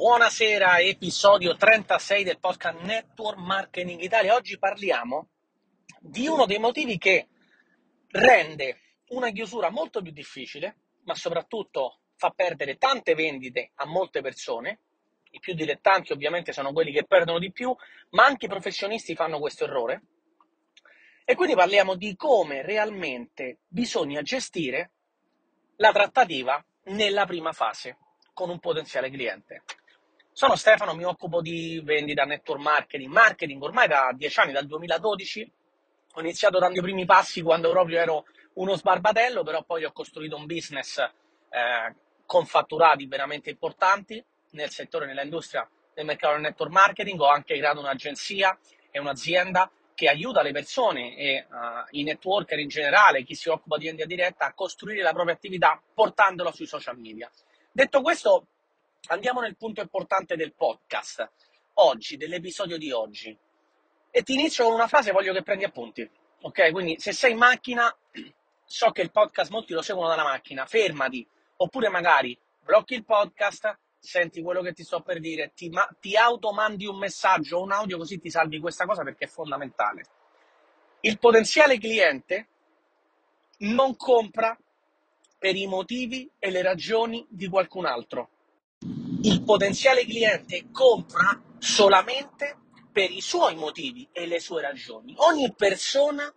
Buonasera, episodio 36 del podcast Network Marketing Italia. Oggi parliamo di uno dei motivi che rende una chiusura molto più difficile, ma soprattutto fa perdere tante vendite a molte persone. I più dilettanti ovviamente sono quelli che perdono di più, ma anche i professionisti fanno questo errore. E quindi parliamo di come realmente bisogna gestire la trattativa nella prima fase con un potenziale cliente. Sono Stefano, mi occupo di vendita, network marketing, marketing ormai da dieci anni, dal 2012. Ho iniziato dando i primi passi quando proprio ero uno sbarbatello, però poi ho costruito un business eh, con fatturati veramente importanti nel settore, nell'industria del mercato del network marketing. Ho anche creato un'agenzia e un'azienda che aiuta le persone e uh, i networker in generale, chi si occupa di vendita diretta, a costruire la propria attività portandola sui social media. Detto questo, andiamo nel punto importante del podcast, oggi, dell'episodio di oggi. E ti inizio con una frase, voglio che prendi appunti. Ok? Quindi se sei in macchina, so che il podcast molti lo seguono dalla macchina, fermati, oppure magari blocchi il podcast, senti quello che ti sto per dire, ti, ma- ti automandi un messaggio o un audio così ti salvi questa cosa perché è fondamentale. Il potenziale cliente non compra per i motivi e le ragioni di qualcun altro il potenziale cliente compra solamente per i suoi motivi e le sue ragioni. Ogni persona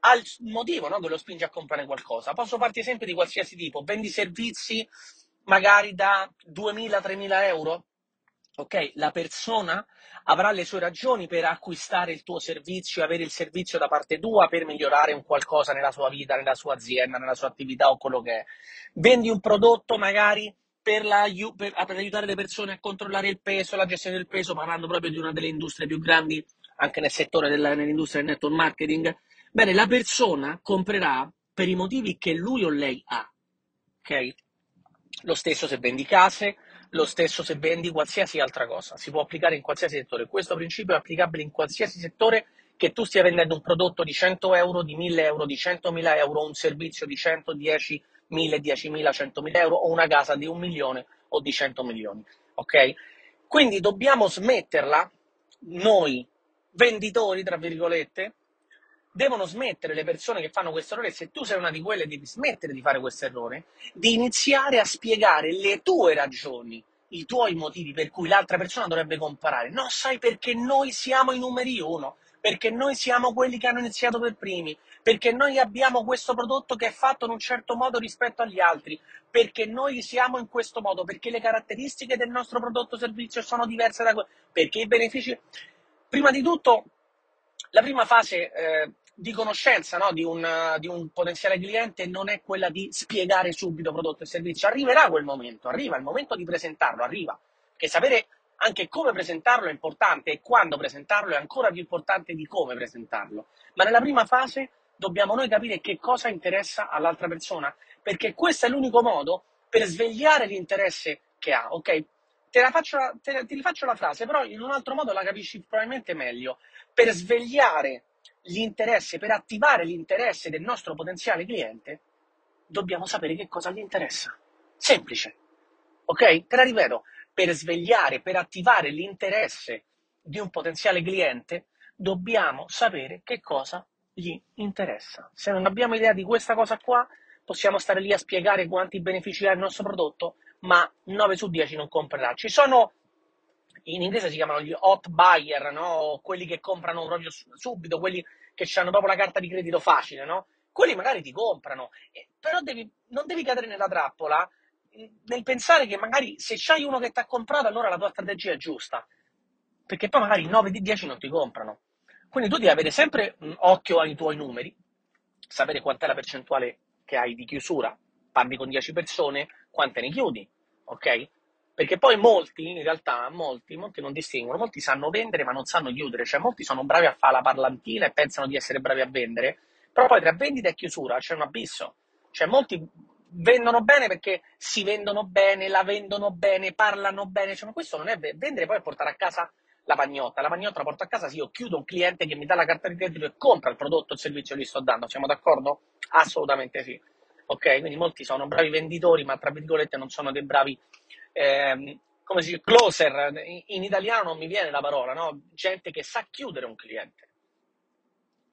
ha il motivo no, che lo spinge a comprare qualcosa. Posso farti esempi di qualsiasi tipo. Vendi servizi magari da 2.000-3.000 euro? Ok, la persona avrà le sue ragioni per acquistare il tuo servizio, avere il servizio da parte tua per migliorare un qualcosa nella sua vita, nella sua azienda, nella sua attività o quello che è. Vendi un prodotto magari per, per, per, aiutare le persone a controllare il peso, la gestione del peso, parlando proprio di una delle industrie più grandi anche nel settore della, nell'industria del network marketing, bene, la persona comprerà per i motivi che lui o lei ha. Ok? Lo stesso se vendi case, lo stesso se vendi qualsiasi altra cosa, si può applicare in qualsiasi settore. Questo principio è applicabile in qualsiasi settore che tu stia vendendo un prodotto di 100 euro, di 1000 euro, di 100.000 euro, un servizio di 110 1000, 10.000, 100.000 euro o una casa di un milione o di 100 milioni. Ok? Quindi dobbiamo smetterla, noi venditori, tra virgolette, devono smettere le persone che fanno questo errore, se tu sei una di quelle devi smettere di fare questo errore, di iniziare a spiegare le tue ragioni, i tuoi motivi per cui l'altra persona dovrebbe comprare. No, sai perché noi siamo i numeri uno, perché noi siamo quelli che hanno iniziato per primi, perché noi abbiamo questo prodotto che è fatto in un certo modo rispetto agli altri, perché noi siamo in questo modo, perché le caratteristiche del nostro prodotto o servizio sono diverse da quelle, perché i benefici... Prima di tutto, la prima fase eh, di conoscenza no, di, un, di, un, potenziale cliente non è quella di spiegare subito prodotto e servizio, arriverà quel momento, arriva il momento di presentarlo, arriva, che sapere anche come presentarlo è importante e quando presentarlo è ancora più importante di come presentarlo, ma nella prima fase dobbiamo noi capire che cosa interessa all'altra persona, perché questo è l'unico modo per svegliare l'interesse che ha, ok? Te la faccio, te, ti rifaccio la frase, però in un altro modo la capisci probabilmente meglio. Per svegliare l'interesse, per attivare l'interesse del nostro potenziale cliente, dobbiamo sapere che cosa gli interessa. Semplice. Ok? Te la ripeto, per svegliare, per attivare l'interesse di un potenziale cliente, dobbiamo sapere che cosa gli interessa. Se non abbiamo idea di questa cosa qua, possiamo stare lì a spiegare quanti benefici ha il nostro prodotto, ma 9 su 10 non comprerà. Ci sono, in inglese si chiamano gli hot buyer, no? quelli che comprano proprio subito, quelli che hanno proprio la carta di credito facile, no? quelli magari ti comprano, però devi, non devi cadere nella trappola nel pensare che magari se c'hai uno che ti ha comprato, allora la tua strategia è giusta, perché poi magari 9 di 10 non ti comprano. Quindi tu devi avere sempre un occhio ai tuoi numeri, sapere quant'è la percentuale che hai di chiusura, parli con 10 persone, quante ne chiudi, ok? Perché poi molti, in realtà, molti, molti non distinguono, molti sanno vendere ma non sanno chiudere, cioè molti sono bravi a fare la parlantina e pensano di essere bravi a vendere, però poi tra vendita e chiusura c'è un abisso, cioè molti vendono bene perché si vendono bene, la vendono bene, parlano bene, cioè, ma questo non è vendere poi portare a casa la pagnotta. La pagnotta la porto a casa, sì, io chiudo un cliente che mi dà la carta di credito e compra il prodotto o il servizio che gli sto dando. Siamo d'accordo? Assolutamente sì. Ok? Quindi molti sono bravi venditori, ma tra virgolette non sono dei bravi, ehm, come si dice, closer, in italiano non mi viene la parola, no? Gente che sa chiudere un cliente.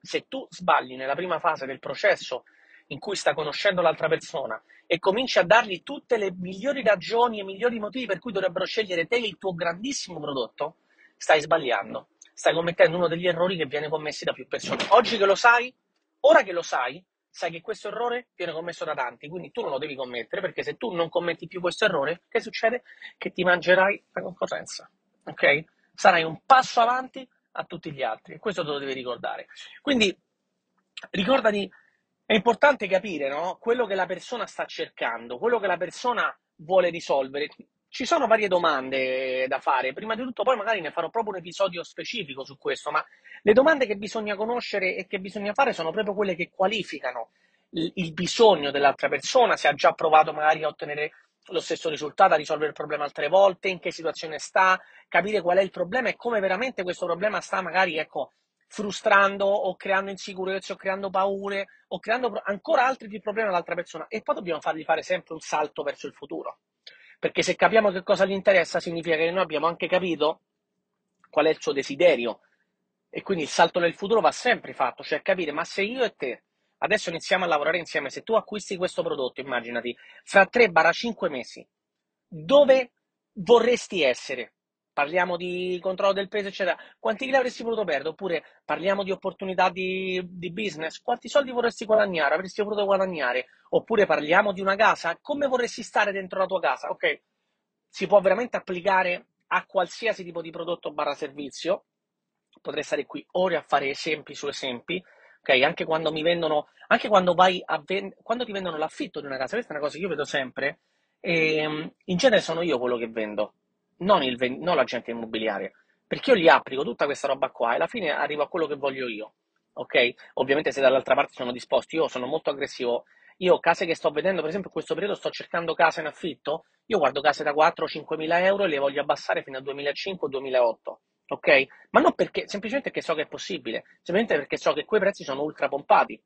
Se tu sbagli nella prima fase del processo in cui sta conoscendo l'altra persona e cominci a dargli tutte le migliori ragioni e migliori motivi per cui dovrebbero scegliere te il tuo grandissimo prodotto, stai sbagliando. Stai commettendo uno degli errori che viene commessi da più persone. Oggi che lo sai, ora che lo sai, sai che questo errore viene commesso da tanti, quindi tu non lo devi commettere, perché se tu non commetti più questo errore, che succede? Che ti mangerai la concorrenza, ok? Sarai un passo avanti a tutti gli altri, e questo te lo devi ricordare. Quindi ricordati, è importante capire no? quello che la persona sta cercando, quello che la persona vuole risolvere. Ci sono varie domande da fare, prima di tutto poi magari ne farò proprio un episodio specifico su questo, ma le domande che bisogna conoscere e che bisogna fare sono proprio quelle che qualificano il, bisogno dell'altra persona, se ha già provato magari a ottenere lo stesso risultato, a risolvere il problema altre volte, in che situazione sta, capire qual è il problema e come veramente questo problema sta magari, ecco, frustrando o creando insicurezze o creando paure o creando ancora altri problemi all'altra persona e poi dobbiamo fargli fare sempre un salto verso il futuro. Perché se capiamo che cosa gli interessa significa che noi abbiamo anche capito qual è il suo desiderio, e quindi il salto nel futuro va sempre fatto, cioè capire, ma se io e te adesso iniziamo a lavorare insieme, se tu acquisti questo prodotto, immaginati, fra 3-5 mesi, dove vorresti essere? Parliamo di controllo del peso, eccetera. Quanti chili avresti voluto perdere? Oppure parliamo di opportunità di, di business? Quanti soldi vorresti guadagnare? Avresti voluto guadagnare? Oppure parliamo di una casa? Come vorresti stare dentro la tua casa? Ok, si può veramente applicare a qualsiasi tipo di prodotto barra servizio potrei stare qui ore a fare esempi su esempi, ok? Anche quando mi vendono, anche quando vai a ven- quando ti vendono l'affitto di una casa, questa è una cosa che io vedo sempre, e ehm, in genere sono io quello che vendo, non, il non l'agente immobiliare, perché io gli applico tutta questa roba qua e alla fine arrivo a quello che voglio io, ok? Ovviamente se dall'altra parte sono disposti, io sono molto aggressivo, io case che sto vedendo, per esempio in questo periodo sto cercando case in affitto, io guardo case da 4-5 mila euro e le voglio abbassare fino a 2005-2008 ok? Ma non perché, semplicemente perché so che è possibile, semplicemente perché so che quei prezzi sono ultra pompati.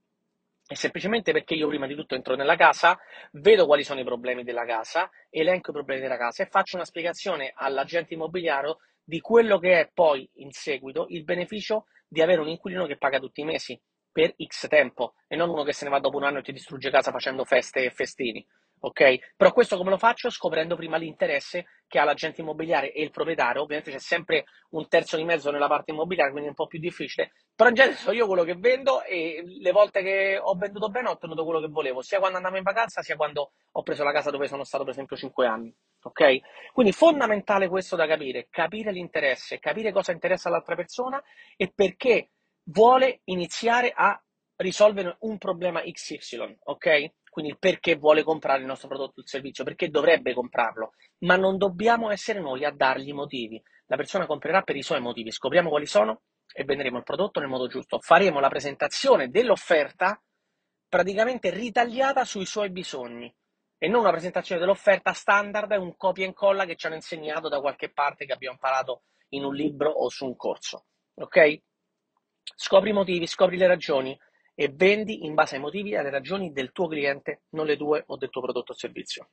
E semplicemente perché io prima di tutto entro nella casa, vedo quali sono i problemi della casa, elenco i problemi della casa e faccio una spiegazione all'agente immobiliare di quello che è poi in seguito il beneficio di avere un inquilino che paga tutti i mesi per X tempo e non uno che se ne va dopo un anno e ti distrugge casa facendo feste e festini ok? Però questo come lo faccio? Scoprendo prima l'interesse che ha l'agente immobiliare e il proprietario, ovviamente c'è sempre un terzo di mezzo nella parte immobiliare, quindi è un po' più difficile, però in genere so io quello che vendo e le volte che ho venduto bene ho ottenuto quello che volevo, sia quando andavo in vacanza, sia quando ho preso la casa dove sono stato per esempio 5 anni, ok? Quindi fondamentale questo da capire, capire l'interesse, capire cosa interessa all'altra persona e perché vuole iniziare a risolvere un problema XY, ok? Quindi il perché vuole comprare il nostro prodotto o il servizio, perché dovrebbe comprarlo, ma non dobbiamo essere noi a dargli i motivi. La persona comprerà per i suoi motivi, scopriamo quali sono e venderemo il prodotto nel modo giusto. Faremo la presentazione dell'offerta praticamente ritagliata sui suoi bisogni e non una presentazione dell'offerta standard e un copia e incolla che ci hanno insegnato da qualche parte che abbiamo imparato in un libro o su un corso. Ok? Scopri i motivi, scopri le ragioni, e vendi in base ai motivi e alle ragioni del tuo cliente, non le tue o del tuo prodotto o servizio.